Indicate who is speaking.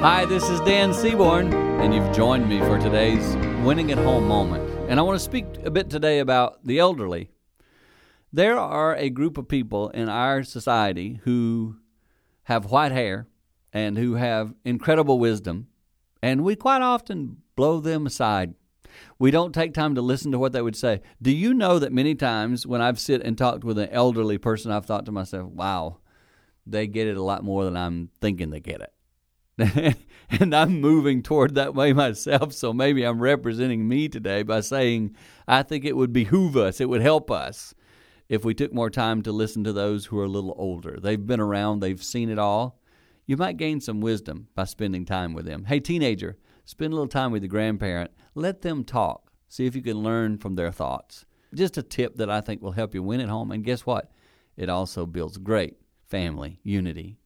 Speaker 1: Hi, this is Dan Seaborn, and you've joined me for today's Winning at Home moment. And I want to speak a bit today about the elderly. There are a group of people in our society who have white hair and who have incredible wisdom, and we quite often blow them aside. We don't take time to listen to what they would say. Do you know that many times when I've sit and talked with an elderly person, I've thought to myself, wow, they get it a lot more than I'm thinking they get it. and I'm moving toward that way myself. So maybe I'm representing me today by saying I think it would behoove us, it would help us if we took more time to listen to those who are a little older. They've been around, they've seen it all. You might gain some wisdom by spending time with them. Hey, teenager, spend a little time with your grandparent. Let them talk. See if you can learn from their thoughts. Just a tip that I think will help you win at home. And guess what? It also builds great family unity